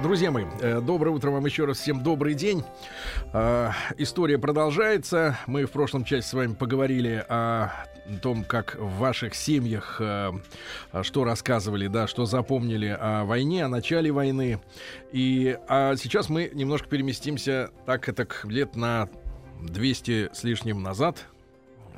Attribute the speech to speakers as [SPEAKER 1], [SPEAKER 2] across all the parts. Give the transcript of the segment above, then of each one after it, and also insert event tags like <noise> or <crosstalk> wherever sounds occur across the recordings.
[SPEAKER 1] Друзья мои, э, доброе утро вам еще раз. Всем добрый день. Э, История продолжается. Мы в прошлом части с вами поговорили о том, как в ваших семьях э, что рассказывали, да, что запомнили о войне, о начале войны. И а сейчас мы немножко переместимся так это лет на 200 с лишним назад,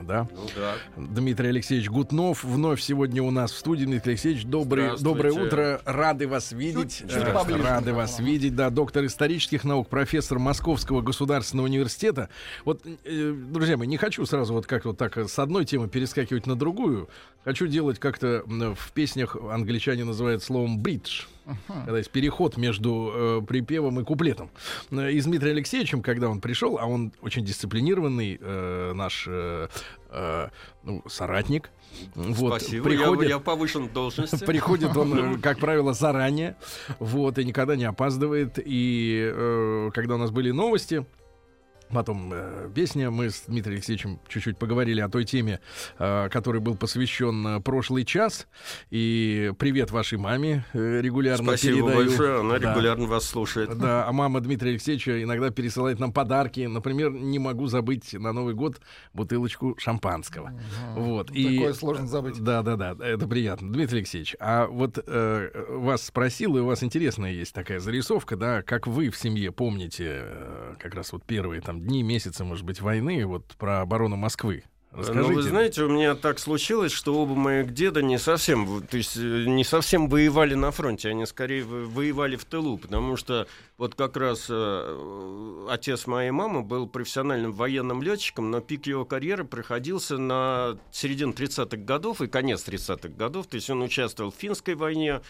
[SPEAKER 1] да?
[SPEAKER 2] Ну да.
[SPEAKER 1] Дмитрий Алексеевич Гутнов вновь сегодня у нас в студии. Дмитрий Алексеевич, доброе,
[SPEAKER 2] Здравствуйте.
[SPEAKER 1] доброе утро. Рады вас видеть.
[SPEAKER 3] Чуть- чуть поближе
[SPEAKER 1] Рады вас
[SPEAKER 3] микрофону.
[SPEAKER 1] видеть. Да, доктор исторических наук, профессор Московского государственного университета. Вот, э, друзья мои, не хочу сразу вот как вот так с одной темы перескакивать на другую. Хочу делать как-то в песнях англичане называют словом бридж. Когда есть переход между э, припевом и куплетом. И с Дмитрием Алексеевичем, когда он пришел, а он очень дисциплинированный э, наш э, э, ну, соратник. Вот,
[SPEAKER 2] Спасибо, я-
[SPEAKER 1] приходит,
[SPEAKER 2] я, повышен в должности. <laughs>
[SPEAKER 1] приходит он, э, <laughs> как правило, заранее, вот, и никогда не опаздывает. И э, когда у нас были новости, Потом э, песня. Мы с Дмитрием Алексеевичем чуть-чуть поговорили о той теме, э, который был посвящен э, прошлый час. И привет вашей маме э, регулярно
[SPEAKER 2] Спасибо
[SPEAKER 1] передаю.
[SPEAKER 2] большое, она
[SPEAKER 1] Да.
[SPEAKER 2] регулярно вас слушает.
[SPEAKER 1] Да, а мама Дмитрия Алексеевича иногда пересылает нам подарки. Например, не могу забыть на Новый год бутылочку шампанского. Вот. И...
[SPEAKER 3] Такое сложно забыть.
[SPEAKER 1] Да, да, да, это приятно. Дмитрий Алексеевич, а вот э, вас спросил, и у вас интересная есть такая зарисовка, да, как вы в семье помните э, как раз вот первые там дни, месяцы, может быть, войны, вот про оборону Москвы. Расскажите.
[SPEAKER 2] Ну, вы знаете, у меня так случилось, что оба моих деда не совсем, то есть э, не совсем воевали на фронте, они скорее во- воевали в тылу, потому что вот как раз э, отец моей мамы был профессиональным военным летчиком, но пик его карьеры приходился на середину 30-х годов и конец 30-х годов, то есть он участвовал в финской войне,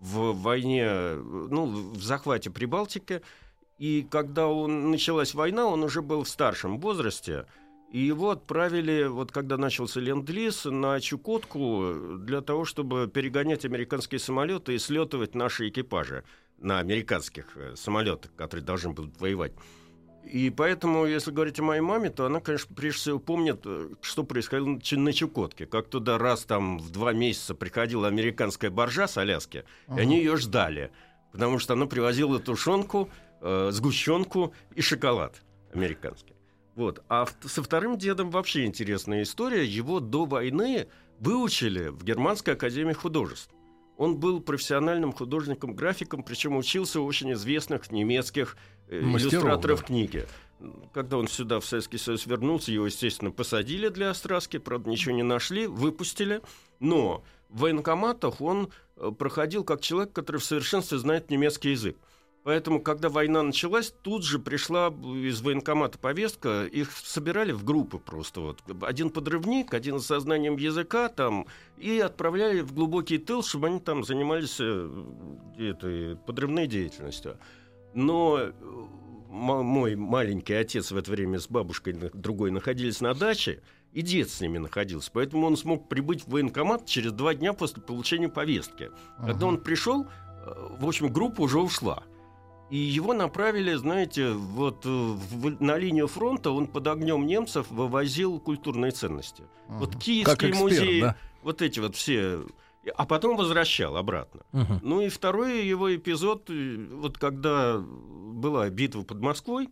[SPEAKER 2] в войне, э, ну, в захвате Прибалтики, и когда он, началась война, он уже был в старшем возрасте, и его отправили, вот когда начался ленд-лиз, на Чукотку для того, чтобы перегонять американские самолеты и слетывать наши экипажи на американских э, самолетах, которые должны будут воевать. И поэтому, если говорить о моей маме, то она, конечно, прежде всего помнит, э, что происходило на Чу- на Чукотке. Как туда раз там в два месяца приходила американская боржа с Аляски, и они ее ждали, потому что она привозила тушенку, э, сгущенку и шоколад американский. Вот. А со вторым дедом вообще интересная история. Его до войны выучили в Германской академии художеств. Он был профессиональным художником-графиком, причем учился у очень известных немецких э,
[SPEAKER 1] Мастеров,
[SPEAKER 2] иллюстраторов
[SPEAKER 1] да.
[SPEAKER 2] книги. Когда он сюда, в Советский Союз, вернулся, его, естественно, посадили для остраски, правда, ничего не нашли, выпустили. Но в военкоматах он э, проходил как человек, который в совершенстве знает немецкий язык. Поэтому, когда война началась, тут же пришла из военкомата повестка, их собирали в группы просто. Вот. Один подрывник, один с сознанием языка там, и отправляли в глубокий тыл, чтобы они там занимались э, этой подрывной деятельностью. Но э, мо- мой маленький отец в это время с бабушкой другой находились на даче, и дед с ними находился. Поэтому он смог прибыть в военкомат через два дня после получения повестки. Когда он пришел, э, в общем, группа уже ушла. И его направили, знаете, вот э, в- на линию фронта он под огнем немцев вывозил культурные ценности. Вот
[SPEAKER 1] Как
[SPEAKER 2] киевские
[SPEAKER 1] эксперт,
[SPEAKER 2] музеи,
[SPEAKER 1] да?
[SPEAKER 2] вот эти вот все, а потом возвращал обратно.
[SPEAKER 1] Мгм.
[SPEAKER 2] Ну и второй его эпизод, э, вот когда была битва под Москвой,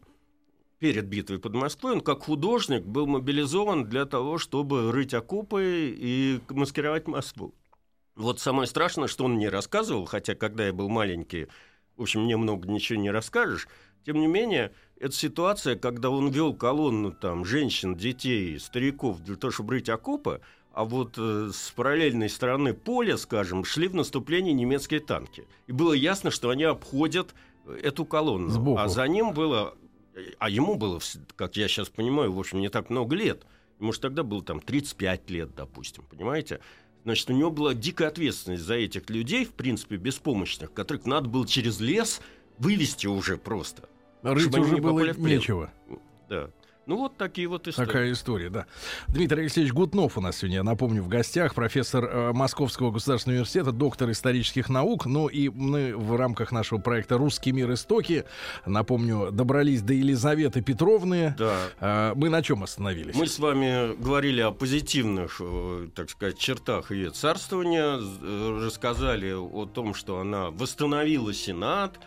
[SPEAKER 2] перед битвой под Москвой, он как художник был мобилизован для того, чтобы рыть окопы и маскировать Москву. Вот самое страшное, что он не рассказывал, хотя когда я был маленький, в общем, мне много ничего не расскажешь, тем не менее, это ситуация, когда он вел колонну там женщин, детей, стариков для того, чтобы рыть окопы, а вот э, с параллельной стороны поля, скажем, шли в наступление немецкие танки. И было ясно, что они обходят э, эту колонну.
[SPEAKER 1] Сбоку.
[SPEAKER 2] А за ним было... А ему было, как я сейчас понимаю, в общем, не так много лет. Ему же тогда было там 35 лет, допустим, понимаете? Значит, у него была дикая ответственность за этих людей, в принципе, беспомощных, которых надо было через лес вывести уже просто.
[SPEAKER 1] Рыть уже
[SPEAKER 2] не
[SPEAKER 1] было нечего.
[SPEAKER 2] Да. Ну вот такие вот истории.
[SPEAKER 1] Такая история, да. Дмитрий Алексеевич Гутнов у нас сегодня, я напомню, в гостях, профессор э, Московского государственного университета, доктор исторических наук. Ну и мы в рамках нашего проекта «Русский мир. Истоки», напомню, добрались до Елизаветы Петровны.
[SPEAKER 2] Да.
[SPEAKER 1] Э, мы на чем остановились?
[SPEAKER 2] Мы с вами говорили о позитивных, э, так сказать, чертах ее царствования, э, рассказали о том, что она восстановила Сенат,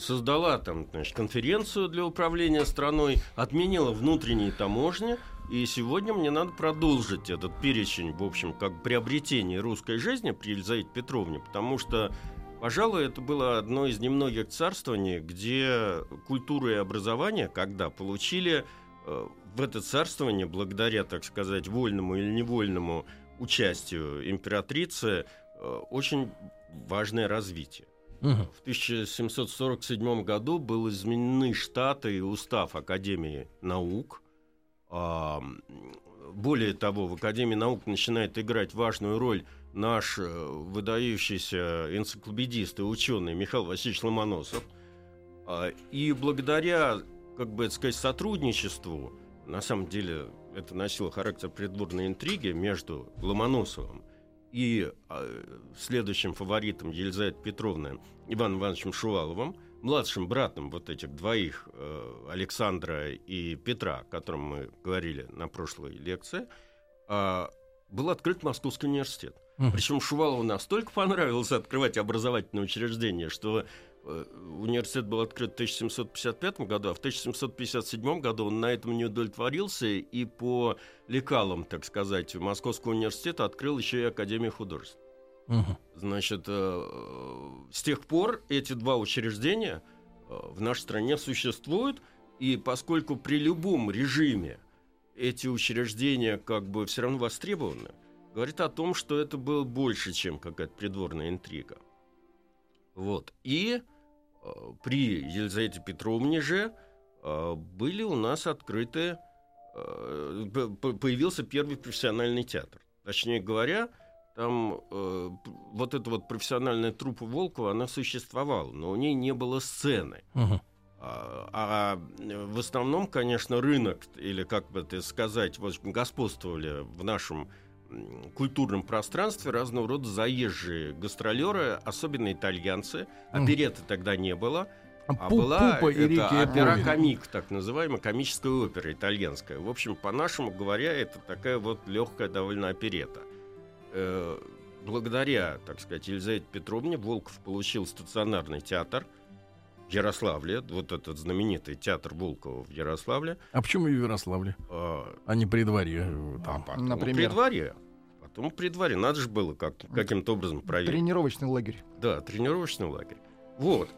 [SPEAKER 2] создала там значит, конференцию для управления страной, отменила внутренние таможни. И сегодня мне надо продолжить этот перечень, в общем, как приобретение русской жизни при Елизавете Петровне, потому что, пожалуй, это было одно из немногих царствований, где культура и образование, когда получили э, в это царствование, благодаря, так сказать, вольному или невольному участию императрицы, э, очень важное развитие.
[SPEAKER 1] Мгм.
[SPEAKER 2] В 1747 году был изменены штаты и устав Академии наук. А, Более того, в Академии наук начинает играть важную роль наш э, выдающийся энциклопедист и ученый Михаил Васильевич Ломоносов. А, И благодаря, как бы это сказать, сотрудничеству, на самом деле это носило характер придворной интриги между Ломоносовым и э, следующим фаворитом Елизаветы Петровны Иваном Ивановичем Шуваловым, младшим братом вот этих двоих, э, Александра и Петра, о котором мы говорили на прошлой лекции, а, был открыт Московский университет. Причем Шувалову настолько понравилось открывать образовательное учреждение, что э, университет был открыт в 1755 году, а в 1757 году он на этом не удовлетворился и по лекалам, так сказать, Московского университета открыл еще и Академию художеств.
[SPEAKER 1] Мгм.
[SPEAKER 2] Значит, э, с тех пор эти два учреждения э, в нашей стране существуют, и поскольку при любом режиме эти учреждения как бы все равно востребованы, говорит о том, что это было больше, чем какая-то придворная интрига. Вот. И э, при Елизавете Петровне же э, были у нас открыты, э, появился первый профессиональный театр. Точнее говоря, там э, вот эта вот профессиональная труппа Волкова, она существовала, но у ней не было сцены.
[SPEAKER 1] Мгм.
[SPEAKER 2] А, а в основном, конечно, рынок, или как бы это сказать, в общем, господствовали в нашем культурном пространстве разного рода заезжие гастролеры, особенно итальянцы. Опереты тогда не было. А
[SPEAKER 1] Пу-
[SPEAKER 2] была
[SPEAKER 1] Пупа и
[SPEAKER 2] это
[SPEAKER 1] Рикки
[SPEAKER 2] опера
[SPEAKER 1] Эпови.
[SPEAKER 2] комик, так называемая комическая опера итальянская. В общем, по-нашему говоря, это такая вот легкая довольно оперета. Э, благодаря, так сказать, Елизавете Петровне Волков получил стационарный театр Ярославле, вот этот знаменитый театр Волкова в Ярославле.
[SPEAKER 1] А почему в Ярославле?
[SPEAKER 2] А,
[SPEAKER 1] А не при дворе? э,
[SPEAKER 2] а
[SPEAKER 1] Там.
[SPEAKER 2] потом
[SPEAKER 3] Например?
[SPEAKER 2] при дворе. Потом при дворе. Надо же было как, каким-то образом проверить.
[SPEAKER 3] Тренировочный лагерь.
[SPEAKER 2] Да, тренировочный лагерь. Вот.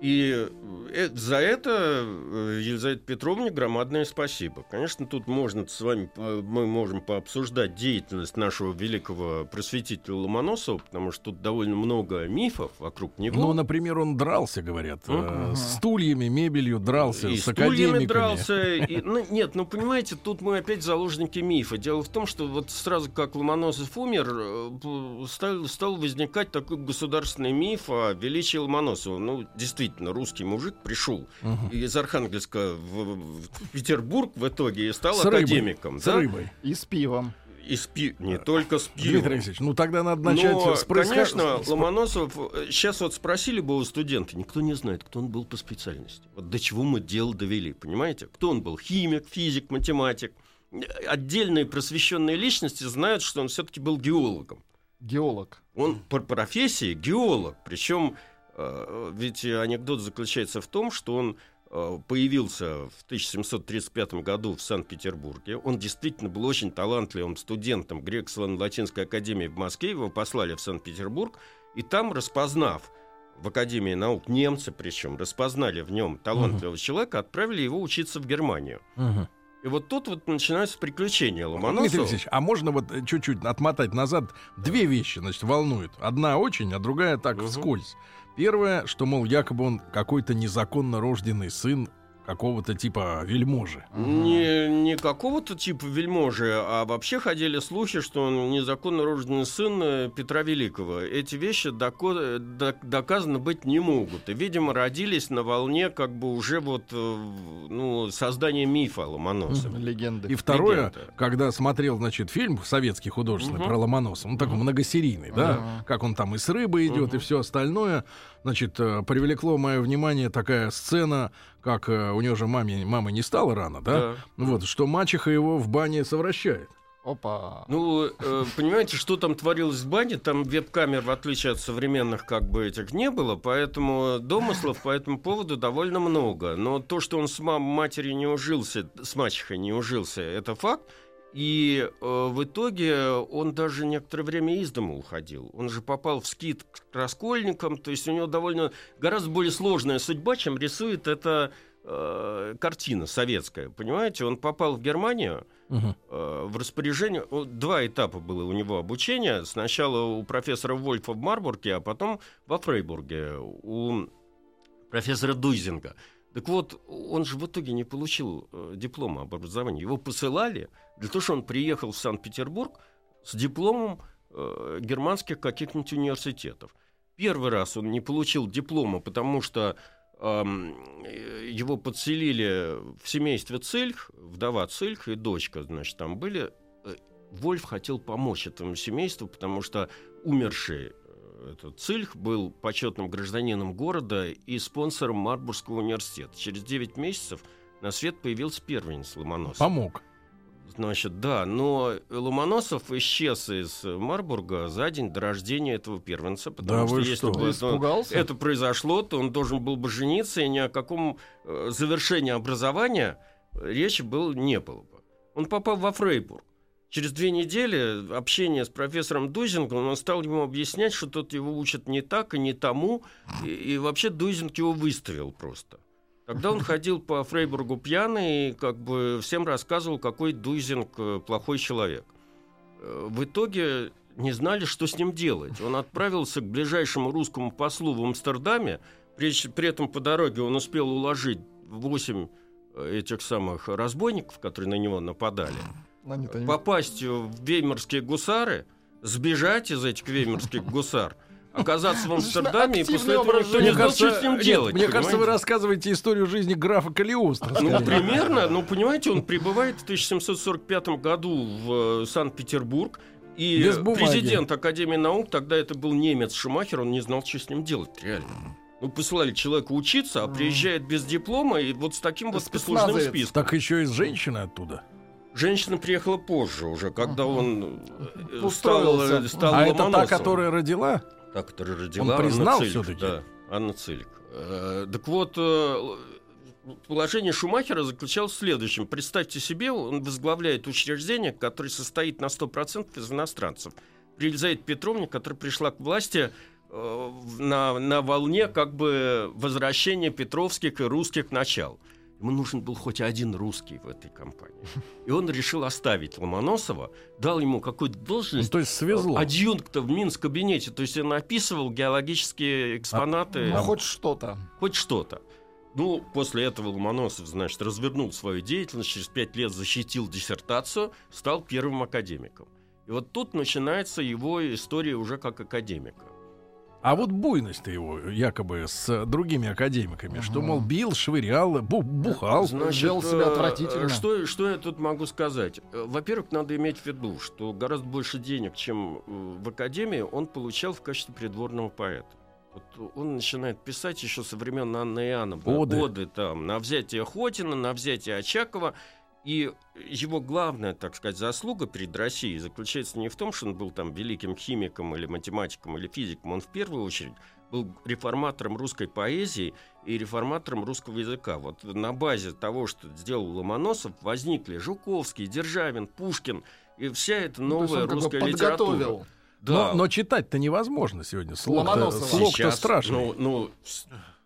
[SPEAKER 2] И э, за это э, Елизавете Петровне громадное спасибо. Конечно, тут можно с вами, э, мы можем пообсуждать деятельность нашего великого просветителя Ломоносова, потому что тут довольно много мифов вокруг него.
[SPEAKER 1] Ну, например, он дрался, говорят, э,
[SPEAKER 3] Мгм.
[SPEAKER 1] с стульями, мебелью дрался,
[SPEAKER 2] и
[SPEAKER 1] с академиками.
[SPEAKER 2] дрался. и- <laughs> ну, нет, ну понимаете, тут мы опять заложники мифа. Дело в том, что вот сразу как Ломоносов умер, э, стал, стал возникать такой государственный миф о величии Ломоносова. Ну, действительно, русский мужик пришел
[SPEAKER 1] Мгм.
[SPEAKER 2] из Архангельска в, в Петербург в итоге и стал
[SPEAKER 1] С рыбой.
[SPEAKER 2] академиком.
[SPEAKER 1] С
[SPEAKER 2] да?
[SPEAKER 1] рыбой.
[SPEAKER 3] И с пивом.
[SPEAKER 2] И с пи- Не только с
[SPEAKER 1] Дмитрий
[SPEAKER 2] пивом.
[SPEAKER 1] Алексеевич, ну тогда надо начать
[SPEAKER 2] Но,
[SPEAKER 1] с происход-
[SPEAKER 2] конечно,
[SPEAKER 1] с- с-
[SPEAKER 2] Ломоносов... Сейчас вот спросили бы у студента, никто не знает, кто он был по специальности. Вот до чего мы дело довели, понимаете? Кто он был? Химик, физик, математик. Отдельные просвещенные личности знают, что он все-таки был геологом.
[SPEAKER 3] Геолог.
[SPEAKER 2] Он по профессии геолог. Причем э, ведь анекдот заключается в том, что он э, появился в 1735 году в Санкт-Петербурге. Он действительно был очень талантливым студентом Греко-Латинской академии в Москве. Его послали в Санкт-Петербург. И там, распознав в Академии наук немцы, причем распознали в нем талантливого человека, отправили его учиться в Германию.
[SPEAKER 1] Мгм.
[SPEAKER 2] И вот тут вот начинаются приключения
[SPEAKER 1] Дмитрий
[SPEAKER 2] Ломоносова.
[SPEAKER 1] Алексеевич, а можно вот э, чуть-чуть отмотать назад? Две вещи, значит, волнуют. Одна очень, а другая так
[SPEAKER 2] Мгм.
[SPEAKER 1] вскользь. Первое, что, мол, якобы он какой-то незаконно рожденный сын какого-то типа вельможи.
[SPEAKER 2] Не, не какого-то типа вельможи, а вообще ходили слухи, что он незаконно рожденный сын э, Петра Великого. Эти вещи доко- док- доказаны быть не могут. И, видимо, родились на волне как бы уже вот э, ну, создания мифа о Ломоносове.
[SPEAKER 3] Легенды.
[SPEAKER 1] И второе,
[SPEAKER 2] Легенда.
[SPEAKER 1] когда смотрел, значит, фильм советский художественный
[SPEAKER 2] Мгм.
[SPEAKER 1] про Ломоносова, он такой многосерийный, да,
[SPEAKER 3] Ага.
[SPEAKER 1] как он там и с рыбой идет, и
[SPEAKER 2] Мгм.
[SPEAKER 1] все остальное, значит, э, привлекло мое внимание такая сцена, как э, у него же маме, мамы не стало рано, да?
[SPEAKER 2] Да.
[SPEAKER 1] Вот, что мачеха его в бане совращает.
[SPEAKER 3] Опа.
[SPEAKER 2] Ну, э, понимаете, что там творилось в бане, там веб-камер, в отличие от современных, как бы этих не было, поэтому домыслов по этому поводу довольно много. Но то, что он с мам- матерью не ужился, с мачехой не ужился, это факт. И э, в итоге он даже некоторое время из дома уходил. Он же попал в скит к раскольникам, то есть у него довольно гораздо более сложная судьба, чем рисует эта э, картина советская. Понимаете, он попал в Германию,
[SPEAKER 1] Мгм.
[SPEAKER 2] э, в распоряжение. Два этапа было у него обучения. Сначала у профессора Вольфа в Марбурге, а потом во Фрейбурге у профессора Дуйзинга. Так вот, он же в итоге не получил э, диплома об образовании. Его посылали для того, чтобы он приехал в Санкт-Петербург с дипломом э, германских каких-нибудь университетов. Первый раз он не получил диплома, потому что э, его подселили в семействе Цильх, вдова Цильх и дочка, значит, там были. Вольф хотел помочь этому семейству, потому что умерший э, этот Цильх был почетным гражданином города и спонсором Марбургского университета. Через 9 месяцев на свет появился первенец Ломоносов.
[SPEAKER 1] Помог.
[SPEAKER 2] Значит, да, но Ломоносов исчез из Марбурга за день до рождения этого первенца, потому
[SPEAKER 1] Да
[SPEAKER 2] что если
[SPEAKER 1] что?
[SPEAKER 2] бы
[SPEAKER 3] испугался?
[SPEAKER 2] это произошло, то он должен был бы жениться, и ни о каком э, завершении образования речи был, не было бы. Он попал во Фрейбург. Через две недели общения с профессором Дуйзингом он стал ему объяснять, что тот его учит не так и не тому, и, и вообще Дуйзинг его выставил просто. Тогда он ходил по Фрейбургу пьяный и как бы всем рассказывал, какой Дуйзинг э, плохой человек. Э, В итоге не знали, что с ним делать. Он отправился к ближайшему русскому послу в Амстердаме. При, при этом по дороге он успел уложить восемь э, этих самых разбойников, которые на него нападали.
[SPEAKER 3] Они-то не-
[SPEAKER 2] Попасть в веймарские гусары, сбежать из этих веймарских гусар, оказаться в Амстердаме, и после этого никто не знал, что с ним делать.
[SPEAKER 1] мне кажется, вы рассказываете историю жизни графа Калиостро.
[SPEAKER 2] Ну, примерно. Ну, понимаете, он прибывает в 1745 году в э, Санкт-Петербург, и президент Академии наук, тогда это был немец Шумахер, он не знал, что с ним делать, реально. Ну, посылали человека учиться, а приезжает без диплома и вот с таким вот послужным списком.
[SPEAKER 1] Так еще и с женщиной оттуда.
[SPEAKER 2] Женщина приехала позже уже, когда он э, стал,
[SPEAKER 3] Устроился.
[SPEAKER 2] э, стал
[SPEAKER 1] а это та, которая родила?
[SPEAKER 2] Та, которая родила
[SPEAKER 1] Он признал
[SPEAKER 2] Анна Цилик,
[SPEAKER 1] всё-таки?
[SPEAKER 2] Да, Анна Цилик. Э, так вот, положение Шумахера заключалось в следующем. Представьте себе, он возглавляет учреждение, которое состоит на 100% из иностранцев. При Елизавете Петровне, которая пришла к власти э, на, на волне как бы возвращения петровских и русских начал. Ему нужен был хоть один русский в этой компании. <laughs> И он решил оставить Ломоносова, дал ему какую-то
[SPEAKER 1] Ну,
[SPEAKER 2] должность,
[SPEAKER 1] то есть свезло.
[SPEAKER 2] адъюнкта в Минск-кабинете. То есть он описывал геологические экспонаты,
[SPEAKER 3] Ну, хоть что-то.
[SPEAKER 2] хоть что-то. Ну, после этого Ломоносов, значит, развернул свою деятельность, через пять лет защитил диссертацию, стал первым академиком. И вот тут начинается его история уже как академика.
[SPEAKER 1] А вот буйность его якобы с другими академиками, что, мол, бил, швырял, бу- бухал.
[SPEAKER 3] Вел себя
[SPEAKER 2] э,
[SPEAKER 3] отвратительно.
[SPEAKER 2] Что, что я тут могу сказать? Э, Во-первых, надо иметь в виду, что гораздо больше денег, чем э, в академии, он получал в качестве придворного поэта. Вот он начинает писать еще со времен Анны и Иоанна.
[SPEAKER 1] Оды.
[SPEAKER 2] там, на взятие Хотина, на взятие Очакова. И его главная, так сказать, заслуга перед Россией заключается не в том, что он был там великим химиком или математиком или физиком. Он в первую очередь был реформатором русской поэзии и реформатором русского языка. Вот на базе того, что сделал Ломоносов, возникли Жуковский, Державин, Пушкин и вся эта
[SPEAKER 3] Ну,
[SPEAKER 2] новая
[SPEAKER 3] он как бы
[SPEAKER 2] русская литература. Да.
[SPEAKER 1] Но, но читать-то невозможно сегодня. Слог-то, слог-то страшный.
[SPEAKER 2] Ну,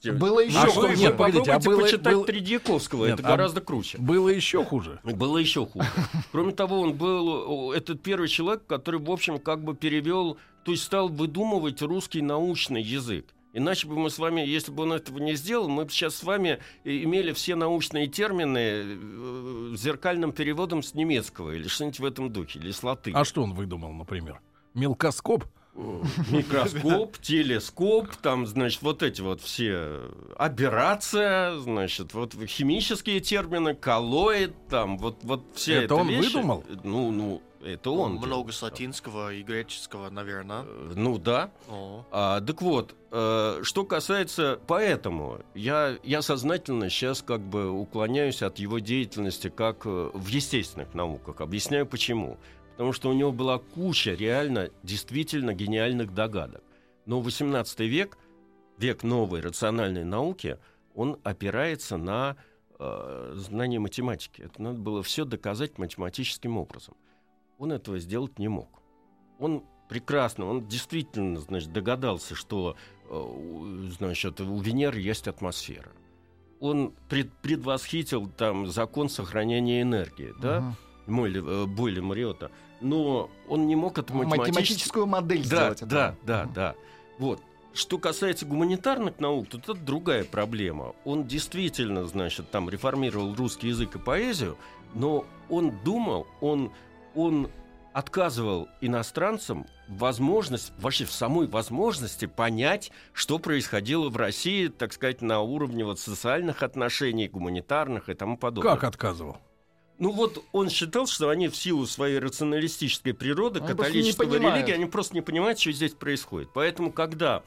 [SPEAKER 2] ну,
[SPEAKER 3] Было еще
[SPEAKER 1] А
[SPEAKER 2] вы,
[SPEAKER 1] что,
[SPEAKER 2] вы
[SPEAKER 3] хуже.
[SPEAKER 1] нет, погодите, а было-
[SPEAKER 2] почитать
[SPEAKER 1] был-
[SPEAKER 2] Тредьяковского,
[SPEAKER 1] Нет,
[SPEAKER 2] это
[SPEAKER 1] а
[SPEAKER 2] гораздо круче.
[SPEAKER 1] Было еще хуже.
[SPEAKER 2] Было еще хуже. Кроме того, он был этот первый человек, который, в общем, как бы перевел, то есть стал выдумывать русский научный язык. Иначе бы мы с вами, если бы он этого не сделал, мы бы сейчас с вами имели все научные термины э, зеркальным переводом с немецкого или что-нибудь в этом духе, или с латыни.
[SPEAKER 1] А что он выдумал, например? Мелкоскоп?
[SPEAKER 2] Микроскоп, <laughs> телескоп, там, значит, вот эти вот все операция, значит, вот химические термины, коллоид, там, вот, вот все
[SPEAKER 1] это,
[SPEAKER 2] это
[SPEAKER 1] он
[SPEAKER 2] вещи.
[SPEAKER 1] выдумал?
[SPEAKER 2] Ну, ну, это он.
[SPEAKER 4] Много с латинского и греческого, наверное.
[SPEAKER 2] Э, Ну да.
[SPEAKER 4] О.
[SPEAKER 2] А, так вот, э, что касается поэтому, я, я сознательно сейчас как бы уклоняюсь от его деятельности как э, в естественных науках. Объясняю почему. Потому что у него была куча реально действительно гениальных догадок. Но 18 век, век новой рациональной науки, он опирается на э, знание математики. Это надо было все доказать математическим образом. Он этого сделать не мог. Он прекрасно, он действительно, значит, догадался, что, э, значит, у Венеры есть атмосфера. Он пред- предвосхитил там закон сохранения энергии, да,
[SPEAKER 3] Мгм.
[SPEAKER 2] Мойли, э, Бойли Мариота, но он не мог это математически...
[SPEAKER 3] Математическую модель
[SPEAKER 2] Да,
[SPEAKER 3] сделать.
[SPEAKER 2] да, да,
[SPEAKER 3] Мгм.
[SPEAKER 2] да. Вот. Что касается гуманитарных наук, то это другая проблема. Он действительно, значит, там реформировал русский язык и поэзию, но он думал, он, он отказывал иностранцам возможность, вообще в самой возможности понять, что происходило в России, так сказать, на уровне вот социальных отношений, гуманитарных и тому подобное.
[SPEAKER 1] Как отказывал?
[SPEAKER 2] Ну вот он считал, что они в силу своей рационалистической природы,
[SPEAKER 3] Они
[SPEAKER 2] католического религии, они просто не понимают, что здесь происходит. Поэтому, когда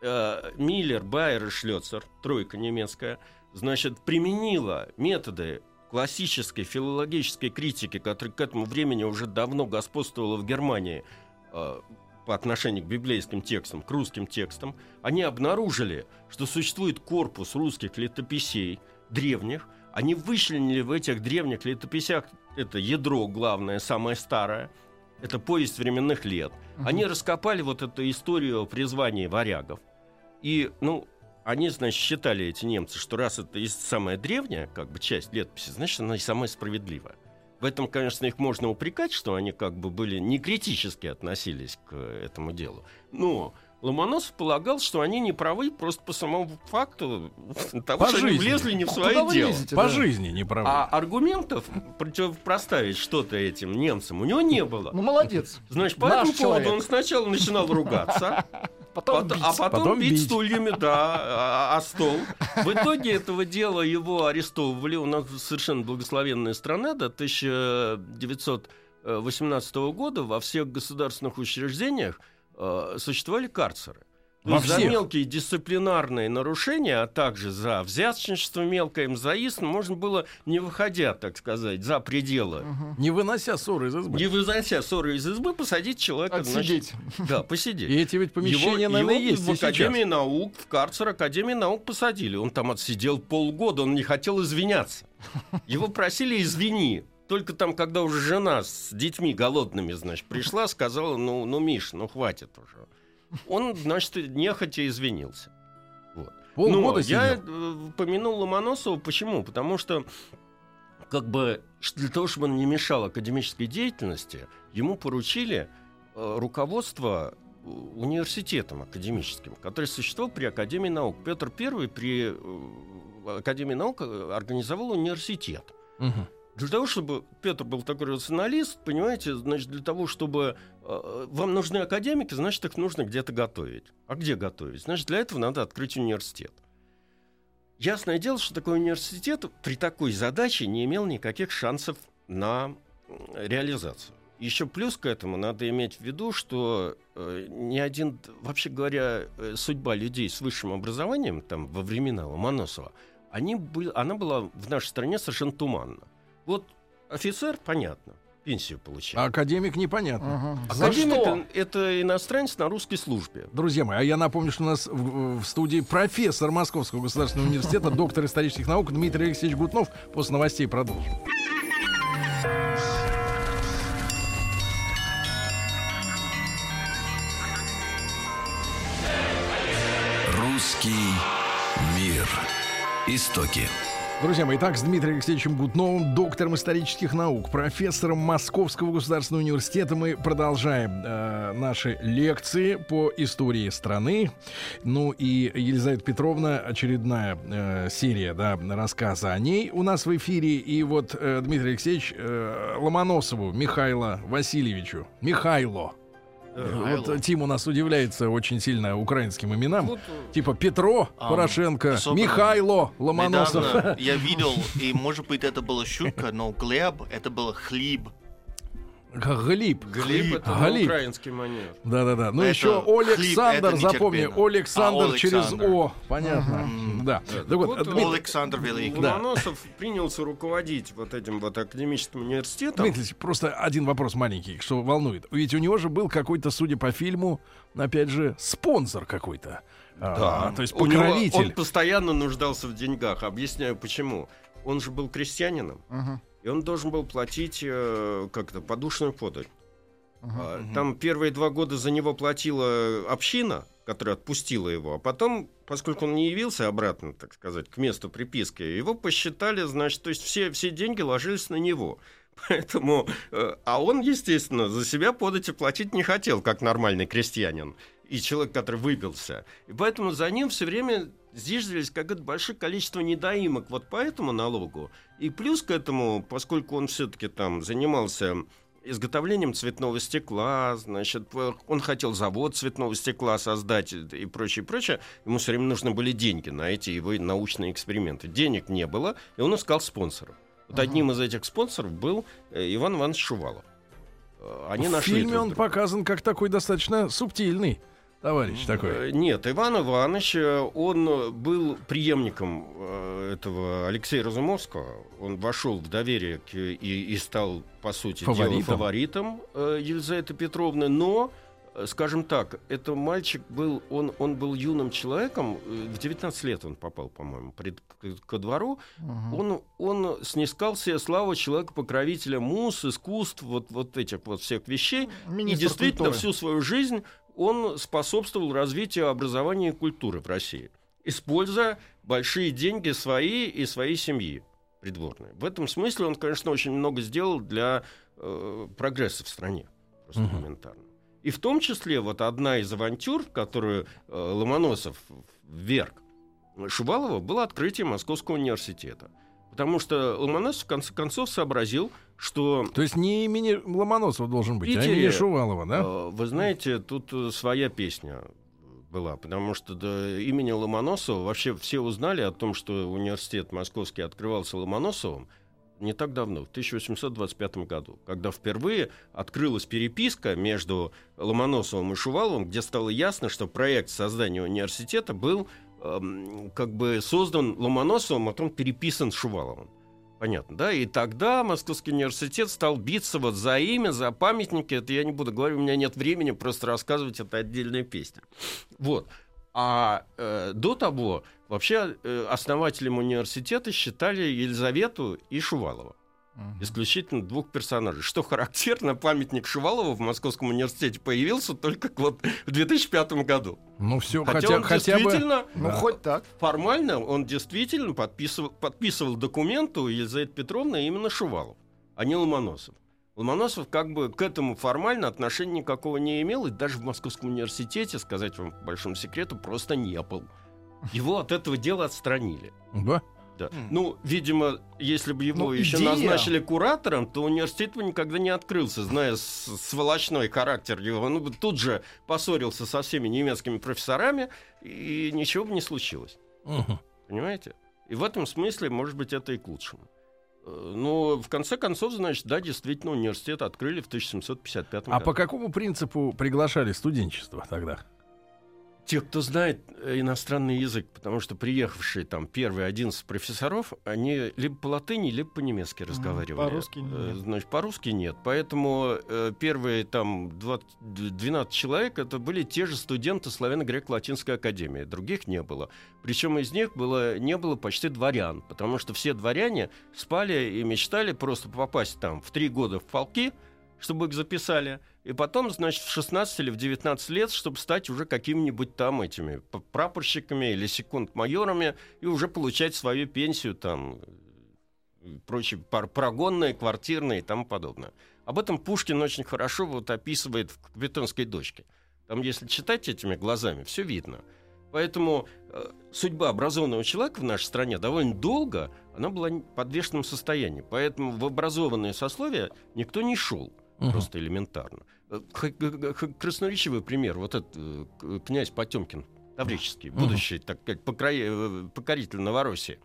[SPEAKER 2] э, Миллер, Байер и Шлёцер, тройка немецкая, значит, применила методы классической филологической критики, которая к этому времени уже давно господствовала в Германии э, по отношению к библейским текстам, к русским текстам, они обнаружили, что существует корпус русских летописей древних, они вычленили в этих древних летописях это ядро главное, самое старое, это повесть временных лет.
[SPEAKER 3] Мгм.
[SPEAKER 2] Они раскопали вот эту историю о призвании варягов. И, ну, они, значит, считали, эти немцы, что раз это и самая древняя, как бы, часть летописи, значит, она и самая справедливая. В этом, конечно, их можно упрекать, что они как бы были не критически относились к этому делу. Но Ломоносов полагал, что они не правы просто по самому факту <laughs> того,
[SPEAKER 1] По
[SPEAKER 2] что они
[SPEAKER 1] жизни.
[SPEAKER 2] влезли не в
[SPEAKER 3] А
[SPEAKER 2] свое
[SPEAKER 3] куда вы
[SPEAKER 2] дело.
[SPEAKER 3] лезете,
[SPEAKER 1] По
[SPEAKER 3] да?
[SPEAKER 1] жизни не правы.
[SPEAKER 2] А аргументов противопоставить что-то этим немцам у него не было.
[SPEAKER 3] Ну, молодец.
[SPEAKER 2] Значит, по
[SPEAKER 3] Наш
[SPEAKER 2] этому поводу он сначала начинал ругаться, <laughs>
[SPEAKER 3] Потом
[SPEAKER 2] пот-
[SPEAKER 3] бить.
[SPEAKER 2] а потом,
[SPEAKER 1] Потом
[SPEAKER 2] бить,
[SPEAKER 1] бить.
[SPEAKER 2] стульями, да, а- а стол. В итоге этого дела его арестовывали. У нас совершенно благословенная страна до 1918 года во всех государственных учреждениях э, существовали карцеры. То
[SPEAKER 1] Во
[SPEAKER 2] есть за
[SPEAKER 1] всех?
[SPEAKER 2] мелкие дисциплинарные нарушения, а также за взяточничество мелкое, мзаизм, можно было, не выходя, так сказать, за пределы,
[SPEAKER 3] Мгм.
[SPEAKER 1] Не вынося ссоры из избы.
[SPEAKER 2] не вынося ссоры из избы, посадить человека... значит,
[SPEAKER 3] Отсидеть.
[SPEAKER 2] да, посидеть.
[SPEAKER 1] И эти ведь помещения,
[SPEAKER 2] его,
[SPEAKER 1] наверное,
[SPEAKER 2] его
[SPEAKER 1] есть
[SPEAKER 2] в
[SPEAKER 1] и сейчас.
[SPEAKER 2] Академии наук, в карцер Академии наук посадили. Он там отсидел полгода, он не хотел извиняться. Его просили «извини». Только там, когда уже жена с детьми голодными, значит, пришла, сказала, ну, ну, Миш, ну, хватит уже. Он, значит, нехотя извинился. Вот.
[SPEAKER 1] Полгода
[SPEAKER 2] Но я
[SPEAKER 1] сидел.
[SPEAKER 2] э, помянул Ломоносова. Почему? Потому что как бы для того, чтобы он не мешал академической деятельности, ему поручили э, руководство э, университетом академическим, который существовал при Академии наук. Петр I при э, Академии наук организовал университет.
[SPEAKER 1] Мгм.
[SPEAKER 2] Для того, чтобы Петр был такой рационалист, понимаете, значит, для того, чтобы э, вам нужны академики, значит, их нужно где-то готовить. А где готовить? Значит, для этого надо открыть университет. Ясное дело, что такой университет при такой задаче не имел никаких шансов на реализацию. Еще плюс к этому надо иметь в виду, что э, ни один, вообще говоря, э, судьба людей с высшим образованием там во времена Ломоносова, они были, она была в нашей стране совершенно туманна. Вот офицер, понятно, пенсию
[SPEAKER 1] А
[SPEAKER 2] получает.
[SPEAKER 1] академик непонятно.
[SPEAKER 3] За
[SPEAKER 2] Академик
[SPEAKER 3] что?
[SPEAKER 2] — это иностранец на русской службе.
[SPEAKER 1] Друзья мои, а я напомню, что у нас в, в студии профессор Московского государственного университета, <laughs> доктор исторических наук Дмитрий Алексеевич Гутнов. После новостей продолжим.
[SPEAKER 5] Русский мир. Истоки.
[SPEAKER 1] Друзья мои, итак, с Дмитрием Алексеевичем Гутновым, доктором исторических наук, профессором Московского государственного университета, мы продолжаем э, наши лекции по истории страны. Ну и Елизавета Петровна, очередная э, серия да, рассказа о ней у нас в эфире. И вот э, Дмитрий Алексеевич э, Ломоносову Михаила Васильевичу, Михайло, вот э, Тим у нас удивляется очень сильно украинским именам.
[SPEAKER 2] Вот,
[SPEAKER 1] Типа Петро
[SPEAKER 4] А,
[SPEAKER 1] Порошенко, Михайло Ломоносов.
[SPEAKER 4] Недавно <laughs> я видел, и может быть это была шутка, но Глеб это был хлеб.
[SPEAKER 1] Глиб.
[SPEAKER 2] Глеб это
[SPEAKER 1] Глиб.
[SPEAKER 2] украинский манер.
[SPEAKER 1] Да-да-да. Ну
[SPEAKER 4] Это
[SPEAKER 1] еще Александр, запомни,
[SPEAKER 4] нетерпимо.
[SPEAKER 1] Александр
[SPEAKER 4] А,
[SPEAKER 1] через. О. Понятно. Да. Так вот,
[SPEAKER 2] вот,
[SPEAKER 1] Дмитрий
[SPEAKER 4] Александр Великий.
[SPEAKER 1] Да.
[SPEAKER 2] Ломоносов <laughs> принялся руководить вот этим вот академическим университетом.
[SPEAKER 1] Дмитрий просто один вопрос маленький, что волнует. Ведь у него же был какой-то, судя по фильму, опять же, спонсор какой-то. А, то есть
[SPEAKER 2] У него-
[SPEAKER 1] покровитель.
[SPEAKER 2] он постоянно нуждался в деньгах. Объясняю почему. Он же был крестьянином,
[SPEAKER 3] Мгм.
[SPEAKER 2] И он должен был платить э, как-то подушную подать.
[SPEAKER 4] Мгм.
[SPEAKER 2] Там первые два года за него платила община, которая отпустила его, а потом, поскольку он не явился обратно, так сказать, к месту приписки, его посчитали, значит, то есть все, все деньги ложились на него. <laughs> Поэтому, э, а он, естественно, за себя подать и платить не хотел, как нормальный крестьянин и человек, который выбился. И поэтому за ним все время зиждились какое-то большое количество недоимок вот по этому налогу. И плюс к этому, поскольку он все-таки там занимался изготовлением цветного стекла, значит, п- он хотел завод цветного стекла создать и прочее, прочее. Ему все время нужны были деньги на эти его научные эксперименты. Денег не было, и он искал спонсоров. Вот одним из этих спонсоров был э, Иван Иванович Шувалов. Э, Они
[SPEAKER 1] В
[SPEAKER 2] нашли
[SPEAKER 1] фильме он
[SPEAKER 2] друга.
[SPEAKER 1] показан как такой достаточно субтильный товарищ такой.
[SPEAKER 2] Э, Нет, Иван Иванович, э, он э, был преемником этого Алексея Разумовского. Он вошел в доверие к- и, и стал, по сути дела,
[SPEAKER 1] Фаворитом.
[SPEAKER 2] фаворитом э, Елизаветы Петровны. Но, скажем так, это мальчик был, он, он был юным человеком. э, В 19 лет он попал, по-моему, пред- ко двору.
[SPEAKER 3] Мгм.
[SPEAKER 2] Он, он снискал себе славу человека-покровителя мус, искусств, вот, вот этих вот всех вещей. И
[SPEAKER 3] Министр
[SPEAKER 2] действительно
[SPEAKER 3] культуры.
[SPEAKER 2] всю свою жизнь он способствовал развитию образования и культуры в России, используя большие деньги свои и своей семьи придворной. В этом смысле он, конечно, очень много сделал для э, прогресса в стране, просто
[SPEAKER 1] Мгм.
[SPEAKER 2] элементарно. И в том числе вот одна из авантюр, которую э, Ломоносов вверг Шувалова, было открытие Московского университета. Потому что Ломоносов в конце концов сообразил, что
[SPEAKER 1] То есть не имени Ломоносова должен быть, а
[SPEAKER 2] Питере,
[SPEAKER 1] имени Шувалова, да?
[SPEAKER 2] Э, Вы знаете, тут э, своя песня была, потому что до имени Ломоносова вообще все узнали о том, что университет московский открывался Ломоносовым не так давно, в 1825 году, когда впервые открылась переписка между Ломоносовым и Шуваловым, где стало ясно, что проект создания университета был эм, как бы создан Ломоносовым, а потом переписан Шуваловым. Понятно, да? И тогда Московский университет стал биться вот за имя, за памятники. Это я не буду говорить, у меня нет времени просто рассказывать, это отдельная песня. Вот. А э, до того вообще э, основателем университета считали Елизавету и Шувалова.
[SPEAKER 3] Мгм.
[SPEAKER 2] Исключительно двух персонажей. Что характерно, памятник Шувалова в Московском университете появился только вот в 2005 году.
[SPEAKER 1] Ну все,
[SPEAKER 2] Хотя,
[SPEAKER 1] хотя,
[SPEAKER 2] он
[SPEAKER 1] хотя бы...
[SPEAKER 2] действительно
[SPEAKER 3] Ну,
[SPEAKER 1] Да.
[SPEAKER 3] хоть так.
[SPEAKER 2] формально он действительно подписывал, подписывал документы у Елизаветы Петровны именно Шувалов, а не Ломоносов. Ломоносов как бы к этому формально отношения никакого не имел, и даже в Московском университете, сказать вам по большому секрету, просто не был. Его от этого дела отстранили.
[SPEAKER 1] Да?
[SPEAKER 2] Да. Ну, видимо, если бы его
[SPEAKER 3] Ну,
[SPEAKER 2] еще
[SPEAKER 3] идея.
[SPEAKER 2] назначили куратором, то университет бы никогда не открылся, зная сволочной характер его. Он бы тут же поссорился со всеми немецкими профессорами, и ничего бы не случилось.
[SPEAKER 1] Мгм.
[SPEAKER 2] Понимаете? И в этом смысле, может быть, это и к лучшему. Но в конце концов, значит, да, действительно, университет открыли в 1755
[SPEAKER 1] А
[SPEAKER 2] году.
[SPEAKER 1] по какому принципу приглашали студенчество тогда?
[SPEAKER 2] Те, кто знает э, иностранный язык, потому что приехавшие там первые 11 профессоров, они либо по латыни, либо по-немецки разговаривали.
[SPEAKER 3] по-русски нет.
[SPEAKER 2] Э, Значит, по-русски нет. Поэтому э, первые там 20 12 человек это были те же студенты Славяно-Греко-Латинской академии. Других не было. Причем из них было, не было почти дворян, потому что все дворяне спали и мечтали просто попасть там в три года в полки, чтобы их записали, и потом, значит, в 16 или в 19 лет, чтобы стать уже какими-нибудь там этими прапорщиками или секунд-майорами и уже получать свою пенсию там, прочие прогонные, квартирные и тому подобное. Об этом Пушкин очень хорошо вот описывает в «Капитанской дочке». Там, если читать этими глазами, все видно. Поэтому э, судьба образованного человека в нашей стране довольно долго, она была в подвешенном состоянии. Поэтому в образованные сословия никто не шел.
[SPEAKER 1] Мгм.
[SPEAKER 2] Просто элементарно. Э, Красноречивый пример. Вот этот э, князь Потемкин, Таврический,
[SPEAKER 1] Мгм.
[SPEAKER 2] будущий, так сказать, покрои- э, покоритель Новороссии.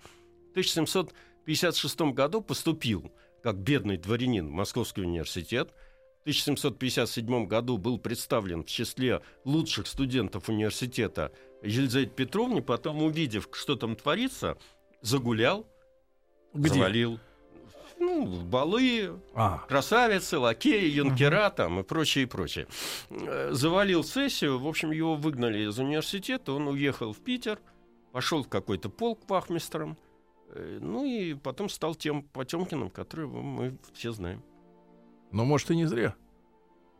[SPEAKER 2] В 1756 году поступил как бедный дворянин в Московский университет. В 1757 году был представлен в числе лучших студентов университета Елизавете Петровне, потом, увидев, что там творится, загулял,
[SPEAKER 1] Где?
[SPEAKER 2] завалил. Ну, балы,
[SPEAKER 1] А,
[SPEAKER 2] красавицы, лакеи, юнкера там и прочее, и прочее. Э, Завалил сессию, в общем, его выгнали из университета, он уехал в Питер, пошел в какой-то полк вахмистром, э, ну и потом стал тем Потемкиным, которого мы все знаем.
[SPEAKER 1] но может и не зря.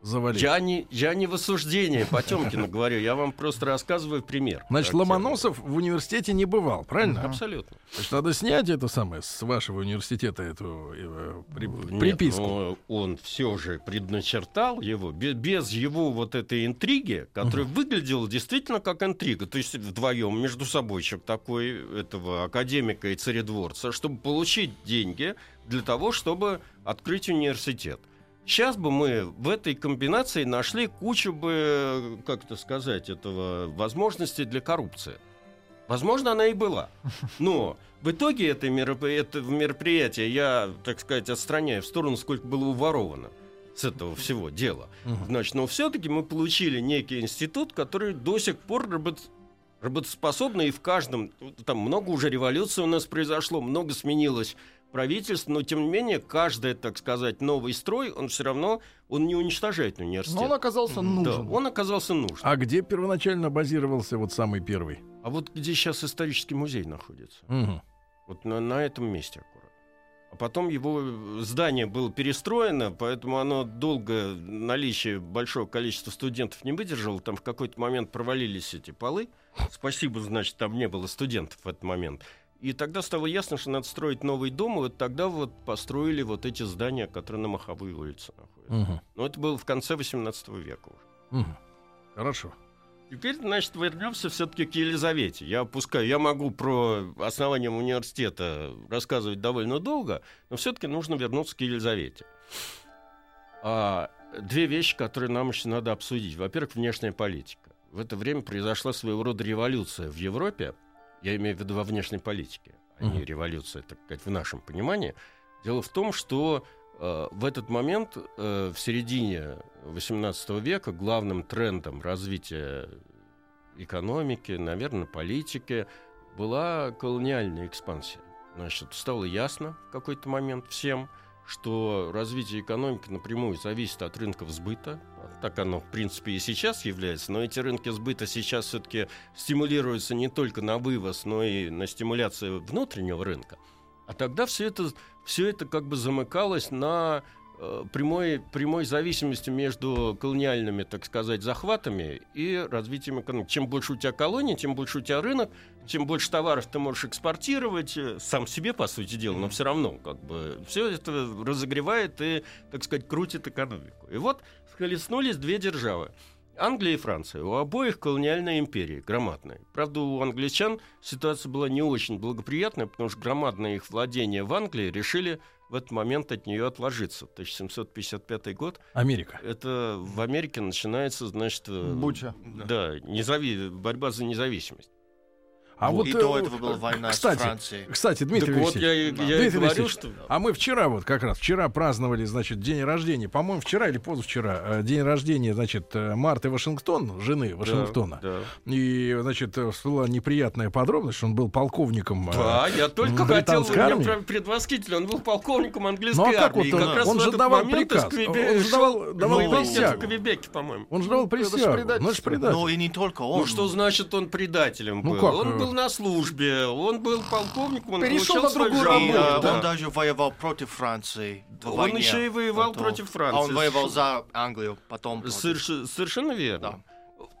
[SPEAKER 1] Завалил.
[SPEAKER 2] Я не, я не в осуждении Потемкина <laughs> говорю, я вам просто рассказываю пример.
[SPEAKER 1] Значит. Ломоносов в университете не бывал, правильно?
[SPEAKER 2] Абсолютно.
[SPEAKER 1] Значит, надо снять это самое с вашего университета, эту э, при-
[SPEAKER 2] Нет,
[SPEAKER 1] приписку.
[SPEAKER 2] он все же предначертал его бе- без, его вот этой интриги, которая выглядела действительно как интрига. То есть вдвоем между собойчик такой этого академика и царедворца, чтобы получить деньги для того, чтобы открыть университет. Сейчас бы мы в этой комбинации нашли кучу бы, как это сказать, этого возможностей для коррупции. Возможно, она и была. <laughs> Но в итоге это, мероп- это мероприятие я, так сказать, отстраняю в сторону, сколько было уворовано с этого всего дела. Значит, но все-таки мы получили некий институт, который до сих пор работ- работоспособный, и в каждом, там много уже революций у нас произошло, много сменилось правительств, но тем не менее каждый, так сказать, новый строй, он все равно, он не уничтожает университет.
[SPEAKER 3] Но он оказался
[SPEAKER 2] Да,
[SPEAKER 3] нужен.
[SPEAKER 2] он оказался нужен.
[SPEAKER 1] А где первоначально базировался вот самый первый?
[SPEAKER 2] А вот где сейчас исторический музей находится?
[SPEAKER 1] Мгм.
[SPEAKER 2] Вот на, на этом месте аккурат. А потом его э, здание было перестроено, поэтому оно долго наличие большого количества студентов не выдержало. Там в какой-то момент провалились эти полы. Спасибо, значит, там не было студентов в этот момент. И тогда стало ясно, что надо строить новый дом, и вот тогда вот построили вот эти здания, которые на Маховой улице находятся.
[SPEAKER 1] Мгм.
[SPEAKER 2] Но это было в конце 18 века уже.
[SPEAKER 1] Мгм. Хорошо.
[SPEAKER 2] Теперь, значит, вернемся все-таки к Елизавете. Я опускаю, я могу про основание университета рассказывать довольно долго, но все-таки нужно вернуться к Елизавете. А, две вещи, которые нам еще надо обсудить. Во-первых, внешняя политика. В это время произошла своего рода революция в Европе. Я имею в виду во внешней политике, а не революция, так сказать, в нашем понимании. Дело в том, что э, в этот момент, э, в середине XVIII века, главным трендом развития экономики, наверное, политики, была колониальная экспансия. Значит, стало ясно в какой-то момент всем, что развитие экономики напрямую зависит от рынков сбыта. Так оно, в принципе, и сейчас является. Но эти рынки сбыта сейчас все-таки стимулируются не только на вывоз, но и на стимуляцию внутреннего рынка. А тогда все это, все это как бы замыкалось на прямой, прямой зависимости между колониальными, так сказать, захватами и развитием экономики. Чем больше у тебя колоний, тем больше у тебя рынок, чем больше товаров ты можешь экспортировать, э, сам себе, по сути дела, но все равно, как бы, все это разогревает и, так сказать, крутит экономику. И вот схлестнулись две державы. Англия и Франция. У обоих колониальная империя, громадная. Правда, у англичан ситуация была не очень благоприятная, потому что громадное их владение в Англии решили в этот момент от нее отложиться. 1755 год.
[SPEAKER 1] Америка.
[SPEAKER 2] Это в Америке начинается, значит... э,
[SPEAKER 3] Буча.
[SPEAKER 2] Да, незави... борьба за независимость.
[SPEAKER 1] А вот
[SPEAKER 4] и
[SPEAKER 1] э,
[SPEAKER 4] до этого была война
[SPEAKER 1] кстати,
[SPEAKER 4] с Францией.
[SPEAKER 1] Кстати, Дмитрий
[SPEAKER 2] так вот, я,
[SPEAKER 1] Алексеевич,
[SPEAKER 2] и- я и
[SPEAKER 1] Дмитрий
[SPEAKER 2] говорю,
[SPEAKER 1] Алексеевич,
[SPEAKER 2] что...
[SPEAKER 1] А мы вчера вот как раз, вчера праздновали, значит, день рождения, по-моему, вчера или позавчера, э, день рождения, значит, э, Марты Вашингтон, жены Вашингтона.
[SPEAKER 2] Да,
[SPEAKER 1] И, значит, э, всплыла неприятная подробность, что он был полковником. э,
[SPEAKER 2] Да, я только хотел,
[SPEAKER 1] армии.
[SPEAKER 2] прям предвосхитель, он был полковником английской
[SPEAKER 1] Ну, а как
[SPEAKER 2] армии.
[SPEAKER 1] вот он-
[SPEAKER 2] как раз
[SPEAKER 1] он же давал приказ,
[SPEAKER 2] Квебе-
[SPEAKER 1] он же давал- давал
[SPEAKER 2] воевать
[SPEAKER 1] присягу.
[SPEAKER 2] в Квебеке, по-моему.
[SPEAKER 1] Он же давал
[SPEAKER 3] ж
[SPEAKER 1] присягу. Ну, это ж
[SPEAKER 3] предательство.
[SPEAKER 1] предатель.
[SPEAKER 4] Ну и не только он.
[SPEAKER 2] Ну, что значит он предателем
[SPEAKER 1] Ну,
[SPEAKER 2] был?
[SPEAKER 1] как,
[SPEAKER 2] Он
[SPEAKER 1] э,
[SPEAKER 2] был был на службе, он был полковником, он
[SPEAKER 3] Перешел
[SPEAKER 2] получал
[SPEAKER 3] на
[SPEAKER 2] свою
[SPEAKER 4] э,
[SPEAKER 3] работу, да.
[SPEAKER 4] он даже воевал против Франции
[SPEAKER 2] Он
[SPEAKER 4] войне.
[SPEAKER 2] еще и воевал
[SPEAKER 4] Потом-
[SPEAKER 2] против
[SPEAKER 4] А
[SPEAKER 2] Франции.
[SPEAKER 4] он воевал за Англию, потом против.
[SPEAKER 2] Соверш- Совершенно верно.
[SPEAKER 4] Да.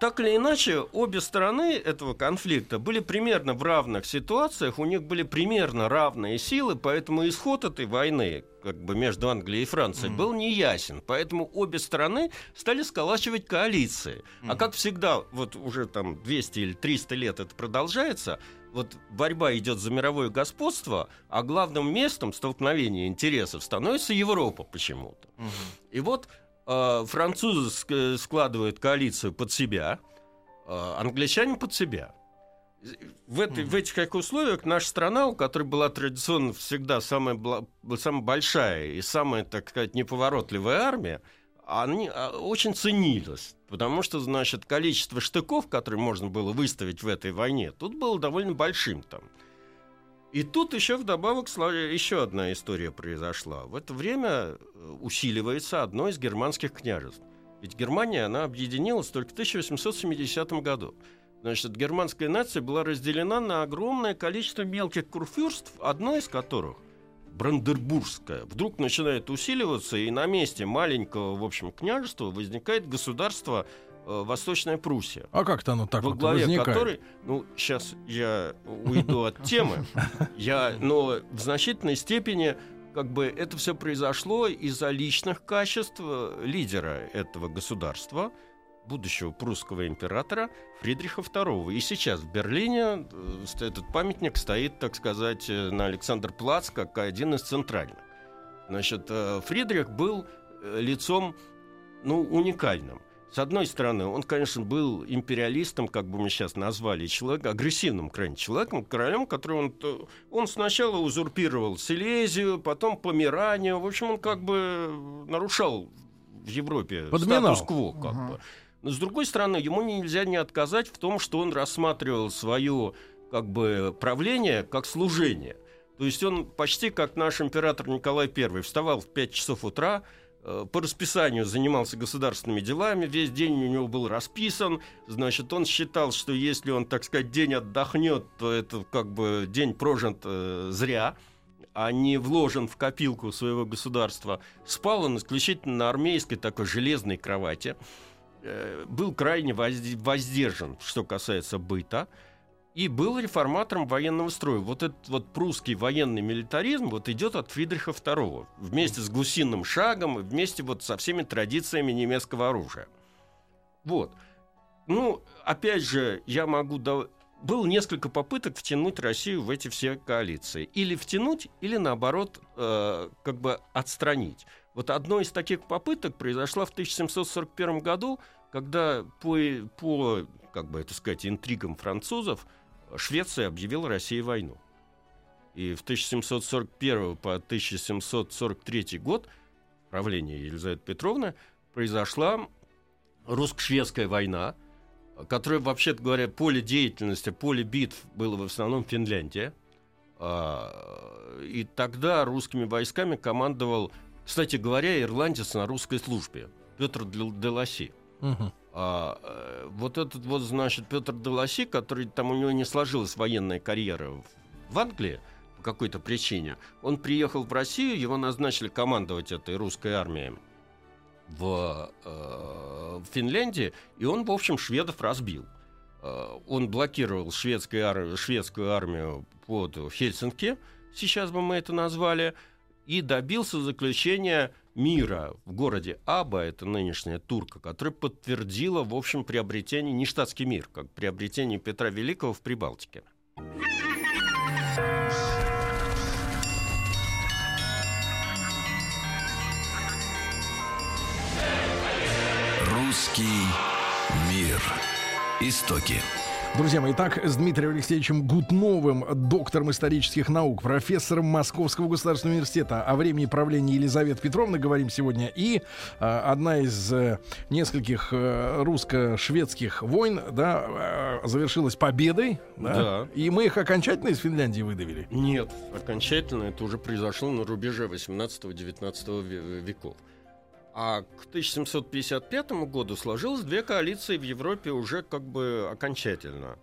[SPEAKER 2] Так или иначе, обе стороны этого конфликта были примерно в равных ситуациях, у них были примерно равные силы, поэтому исход этой войны как бы между Англией и Францией
[SPEAKER 4] Мгм.
[SPEAKER 2] был неясен. Поэтому обе стороны стали сколачивать коалиции. А
[SPEAKER 4] Мгм.
[SPEAKER 2] как всегда, вот уже там 200 или 300 лет это продолжается, вот борьба идет за мировое господство, а главным местом столкновения интересов становится Европа почему-то.
[SPEAKER 4] Мгм.
[SPEAKER 2] И вот французы ск- складывают коалицию под себя, э, англичане под себя. В, этой- в этих как условиях наша страна, у которой была традиционно всегда самая, самая большая и самая, так сказать, неповоротливая армия, они а, очень ценилась. Потому что, значит, количество штыков, которые можно было выставить в этой войне, тут было довольно большим там. И тут еще вдобавок еще одна история произошла. В это время э, усиливается одно из германских княжеств. Ведь Германия, она объединилась только в 1870 году. Значит, германская нация была разделена на огромное количество мелких курфюрств, одно из которых, Брандербургское, вдруг начинает усиливаться, и на месте маленького, в общем, княжества возникает государство Восточная Пруссия
[SPEAKER 1] А как-то оно так
[SPEAKER 2] во главе
[SPEAKER 1] возникает?
[SPEAKER 2] которой, ну, сейчас я уйду от темы, я, но в значительной степени как бы это все произошло из-за личных качеств э, лидера этого государства, будущего прусского императора Фридриха II. И сейчас в Берлине э, этот памятник стоит, так сказать, э, на Александр-Плац, как один из центральных. Значит, э, Фридрих был э, лицом, ну, уникальным. С одной стороны, он, конечно, был империалистом, как бы мы сейчас назвали, человек, агрессивным крайне человеком, королем, который он, то- он сначала узурпировал Силезию, потом Померанию. В общем, он как бы нарушал в Европе
[SPEAKER 1] Подминал.
[SPEAKER 2] статус-кво. Как
[SPEAKER 3] Ага.
[SPEAKER 2] бы. Но, с другой стороны, ему нельзя не отказать в том, что он рассматривал свое как бы, правление как служение. То есть он почти как наш император Николай I вставал в 5 часов утра, э, по расписанию занимался государственными делами, весь день у него был расписан, значит, он считал, что если он, так сказать, день отдохнет, то это как бы день прожит э, зря, а не вложен в копилку своего государства. Спал он исключительно на армейской такой железной кровати, э, был крайне возд- воздержан, что касается быта, и был реформатором военного строя. Вот этот вот прусский военный милитаризм вот идет от Фридриха II вместе с гусиным шагом вместе вот со всеми традициями немецкого оружия. Вот. Ну, опять же, я могу... да- Было несколько попыток втянуть Россию в эти все коалиции. Или втянуть, или наоборот, э, как бы отстранить. Вот одной из таких попыток произошла в 1741 году, когда по, по как бы это сказать, интригам французов Швеция объявила России войну. И в 1741 по 1743 год правление Елизаветы Петровны произошла русско-шведская война, которая, вообще-то говоря, поле деятельности, поле битв было в основном Финляндия. А, И тогда русскими войсками командовал, кстати говоря, ирландец на русской службе Петр Дел- Деласи. А, э, вот этот вот, значит, Петр Деласи, который там у него не сложилась военная карьера в Англии по какой-то причине, он приехал в Россию, его назначили командовать этой русской армией в, э, в Финляндии, и он, в общем, шведов разбил. Э, он блокировал шведскую, ар- шведскую армию под Хельсинки, сейчас бы мы это назвали, и добился заключения мира в городе Аба, это нынешняя Турка, которая подтвердила, в общем, приобретение, не штатский мир, как приобретение Петра Великого в Прибалтике.
[SPEAKER 5] Русский мир. Истоки.
[SPEAKER 1] Друзья мои, итак, с Дмитрием Алексеевичем Гутновым, доктором исторических наук, профессором Московского государственного университета о времени правления Елизаветы Петровны говорим сегодня. И э, одна из э, нескольких э, русско-шведских войн да, э, завершилась победой.
[SPEAKER 2] Да.
[SPEAKER 1] И мы их окончательно из Финляндии выдавили.
[SPEAKER 2] Нет, окончательно это уже произошло на рубеже 18-19 ве- веков. А к 1755 году сложилось две коалиции в Европе уже как бы окончательно.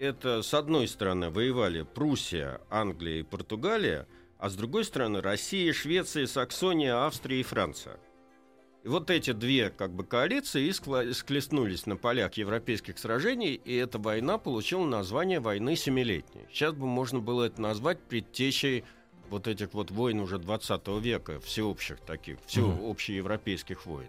[SPEAKER 2] это, с одной стороны, воевали Пруссия, Англия и Португалия, а с другой стороны Россия, Швеция, Саксония, Австрия и Франция. И вот эти две как бы коалиции и склеснулись на полях европейских сражений, и эта война получила название войны Семилетней. Сейчас бы можно было это назвать предтечей вот этих вот войн уже 20 века, всеобщих таких, всеобщеевропейских войн.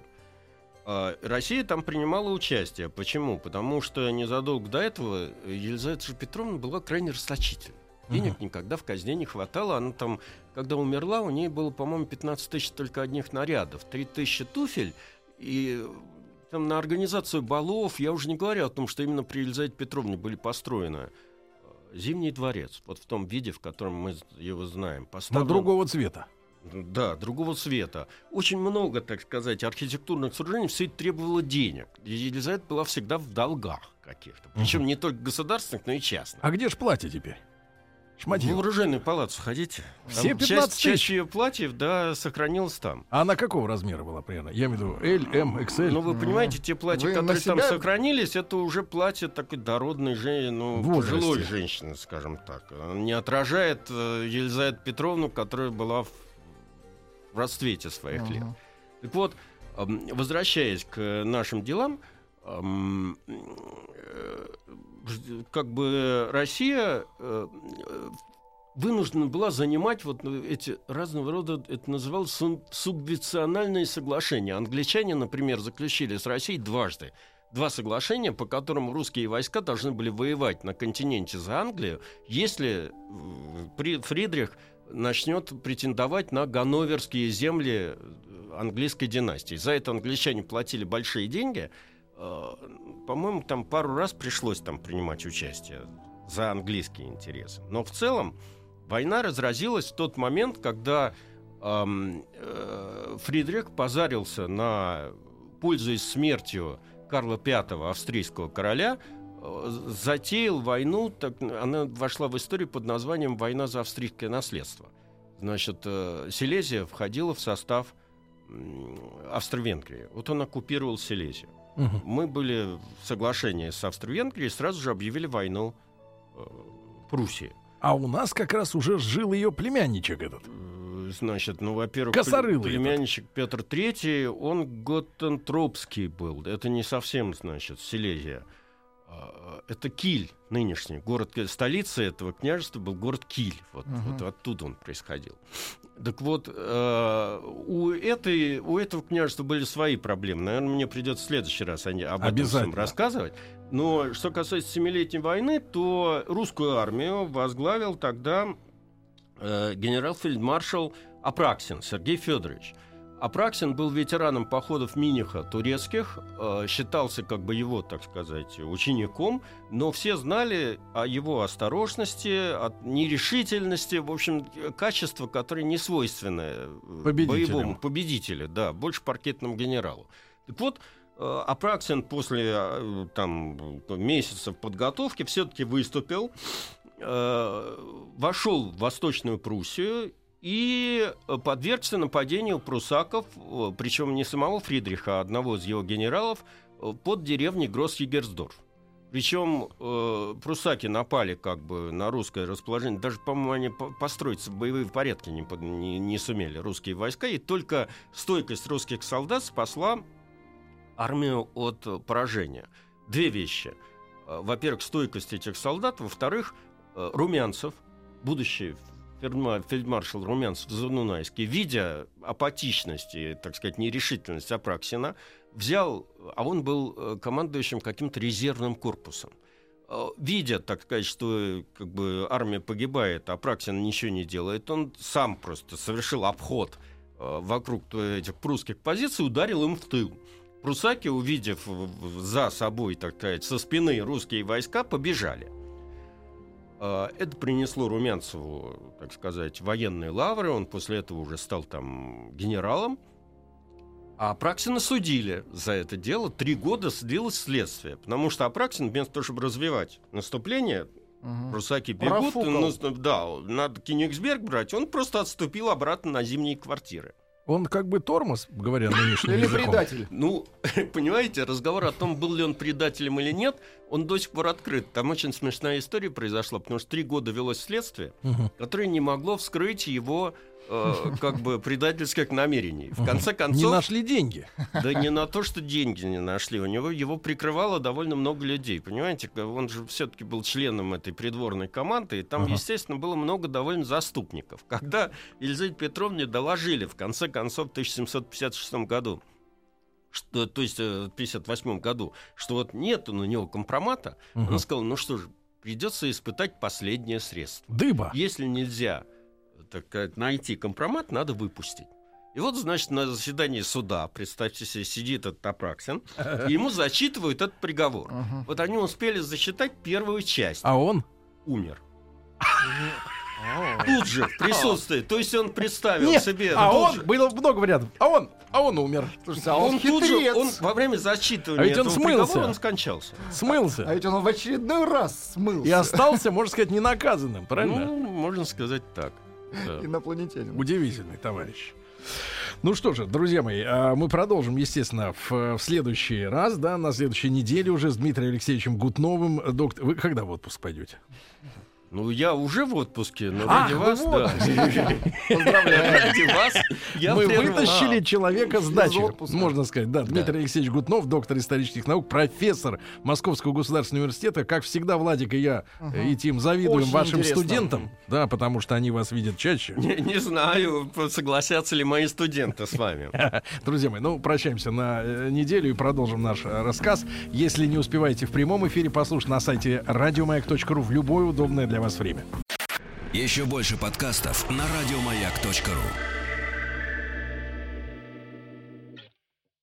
[SPEAKER 2] А, Россия там принимала участие. Почему? Потому что незадолго до этого Елизавета Петровна была крайне расточительна. Денег никогда в казне не хватало. Она там, когда умерла, у нее было, по-моему, 15 тысяч только одних нарядов, 3 тысячи туфель и там на организацию балов, я уже не говорю о том, что именно при Елизавете Петровне были построены Зимний дворец, вот в том виде, в котором мы его знаем.
[SPEAKER 1] Но
[SPEAKER 2] поставлен-
[SPEAKER 1] другого цвета.
[SPEAKER 2] да, другого цвета. Очень много, так сказать, архитектурных сооружений все это требовало денег. И Елизавета была всегда в долгах каких-то. Причем не только государственных, но и частных.
[SPEAKER 1] А где ж платье теперь?
[SPEAKER 2] В
[SPEAKER 1] Шматье.
[SPEAKER 2] вооруженную палату сходите.
[SPEAKER 1] Все
[SPEAKER 2] Там
[SPEAKER 1] 15
[SPEAKER 2] часть,
[SPEAKER 1] тысяч?
[SPEAKER 2] часть ее платьев, да, сохранилась там.
[SPEAKER 1] А она какого размера была примерно? Я имею в виду L, M, XL.
[SPEAKER 2] Ну, вы понимаете, те платья,
[SPEAKER 3] Вы
[SPEAKER 2] которые там сохранились, это уже платье такой дородной женщины, ну,
[SPEAKER 1] В возрасте.
[SPEAKER 2] пожилой женщины, скажем так. Она не отражает э, Елизавету Петровну, которая была в, в расцвете своих лет.
[SPEAKER 3] Мгм.
[SPEAKER 2] Так вот, эм, возвращаясь к нашим делам, эм, э, как бы Россия э, вынуждена была занимать вот ну, эти разного рода, это называлось суб- субвенциональные соглашения. Англичане, например, заключили с Россией дважды два соглашения, по которым русские войска должны были воевать на континенте за Англию, если Фридрих начнет претендовать на ганноверские земли английской династии. За это англичане платили большие деньги. Э, По-моему, там пару раз пришлось там принимать участие за английские интересы. Но в целом война разразилась в тот момент, когда эм, э, Фридрих позарился на, пользуясь смертью Карла V, австрийского короля, э, затеял войну, так, она вошла в историю под названием «Война за австрийское наследство». Значит, э, Силезия входила в состав Австро-Венгрии. Вот он оккупировал Силезию.
[SPEAKER 1] Мгм.
[SPEAKER 2] Мы были в соглашении с Австро-Венгрией и сразу же объявили войну э, Пруссии.
[SPEAKER 1] А у нас как раз уже жил ее племянничек этот.
[SPEAKER 2] Э, Значит, ну, во-первых,
[SPEAKER 1] Косорылый
[SPEAKER 2] пле- племянничек Петр III, он готентропский был. Это не совсем, значит, Силезия. А, Это Киль нынешний. Город, столица этого княжества был город Киль. Вот,
[SPEAKER 3] Мгм.
[SPEAKER 2] вот оттуда он происходил. Так вот, э, у, этой, у этого княжества были свои проблемы. Наверное, мне придется в следующий раз они, об этом всем рассказывать. Но что касается Семилетней войны, то русскую армию возглавил тогда э, генерал-фельдмаршал Апраксин Сергей Федорович. Апраксин был ветераном походов Миниха турецких, э, считался как бы его, так сказать, учеником, но все знали о его осторожности, о нерешительности, в общем, качества, которые не свойственны э, боевому победителю, да, больше паркетному генералу. Так вот, э, Апраксин после там, месяцев подготовки все-таки выступил, вошел в Восточную Пруссию и э, подвергся нападению прусаков, э, причем не самого Фридриха, а одного из его генералов, э, под деревней Гросс-Егерсдорф. Причем э, прусаки напали как бы на русское расположение. Даже, по-моему, они по- построиться в боевые порядки не, не- не сумели, русские войска. И только стойкость русских солдат спасла армию от поражения. Две вещи. Во-первых, стойкость этих солдат. Во-вторых, Румянцев, будущий фельдмаршал Румянцев Занунайский, видя апатичность и, так сказать, нерешительность Апраксина, взял, а он был э, командующим каким-то резервным корпусом. Э, Видя, так сказать, что э, как бы армия погибает, а Апраксин ничего не делает, он сам просто совершил обход вокруг этих прусских позиций, ударил им в тыл. Прусаки, увидев за собой, так сказать, со спины русские войска, побежали. Э, Это принесло Румянцеву, так сказать, военные лавры. Он после этого уже стал там генералом. А Апраксина судили за это дело. Три года длилось следствие. Потому что Апраксин, вместо того, чтобы развивать наступление,
[SPEAKER 3] Мгм.
[SPEAKER 2] прусаки бегут, ну, да, надо Кенигсберг брать, он просто отступил обратно на зимние квартиры.
[SPEAKER 1] Он как бы тормоз, говоря <laughs> нынешним
[SPEAKER 3] Или
[SPEAKER 1] языком.
[SPEAKER 3] предатель.
[SPEAKER 2] Ну, <laughs> понимаете, разговор о том, был ли он предателем или нет, он до сих пор открыт. Там очень смешная история произошла, потому что три года велось следствие, которое не могло вскрыть его э, как бы предательских намерений. В конце
[SPEAKER 1] Не
[SPEAKER 2] концов,
[SPEAKER 1] нашли деньги.
[SPEAKER 2] да не на то, что деньги не нашли, у него его прикрывало довольно много людей, понимаете? Он же все-таки был членом этой придворной команды, и там,
[SPEAKER 1] Ага.
[SPEAKER 2] естественно, было много довольно заступников. Когда Елизавете Петровне доложили, в конце концов, в 1756 году, что, то есть э, в 58 году, что вот нет у него компромата,
[SPEAKER 1] Мгм.
[SPEAKER 2] она сказала, ну что ж, придется испытать последнее средство.
[SPEAKER 1] Дыба.
[SPEAKER 2] Если нельзя так сказать, найти компромат, надо выпустить. И вот, значит, на заседании суда, представьте себе, сидит этот Апраксин, <laughs> и ему зачитывают этот приговор.
[SPEAKER 3] Мгм.
[SPEAKER 2] Вот они успели засчитать первую часть.
[SPEAKER 1] А он?
[SPEAKER 2] Умер. Тут же, в присутствии. То есть он представил
[SPEAKER 1] Нет,
[SPEAKER 2] себе...
[SPEAKER 1] а он,
[SPEAKER 2] же-
[SPEAKER 1] было много вариантов. А он, а он умер.
[SPEAKER 3] Слушайте, а он,
[SPEAKER 2] он тут же, он во время зачитывания
[SPEAKER 1] А ведь он
[SPEAKER 2] этого
[SPEAKER 1] смылся.
[SPEAKER 2] приговора, он скончался.
[SPEAKER 3] А
[SPEAKER 1] Смылся.
[SPEAKER 3] ведь он в очередной раз смылся.
[SPEAKER 1] И остался, можно сказать, ненаказанным, правильно?
[SPEAKER 2] Ну, можно сказать так.
[SPEAKER 3] Инопланетянин.
[SPEAKER 1] Удивительный товарищ. Ну что же, друзья мои, а, мы продолжим, естественно, в, в следующий раз, да, на следующей неделе уже с Дмитрием Алексеевичем Гутновым. Доктор, вы когда в отпуск пойдете?
[SPEAKER 2] Ну, я уже в отпуске, но
[SPEAKER 1] Ах,
[SPEAKER 2] ради вас,
[SPEAKER 1] в
[SPEAKER 2] да.
[SPEAKER 3] Поздравляю.
[SPEAKER 2] Ради вас я
[SPEAKER 1] Мы
[SPEAKER 2] прервал.
[SPEAKER 1] вытащили человека с дачи, можно сказать. Да, Дмитрий Алексеевич Гутнов, доктор исторических наук, профессор Московского государственного университета. Как всегда, Владик и я э, и Тим завидуем
[SPEAKER 3] Очень
[SPEAKER 1] вашим
[SPEAKER 3] интересно.
[SPEAKER 1] студентам, да, потому что они вас видят чаще.
[SPEAKER 2] Не, не знаю, согласятся ли мои студенты с вами. <laughs>
[SPEAKER 1] Друзья мои, ну, прощаемся на э, неделю и продолжим наш э, рассказ. Если не успеваете в прямом эфире послушать на сайте радиомаяк.ру в любое удобное вас время.
[SPEAKER 5] Еще больше подкастов на радиомаяк.ру.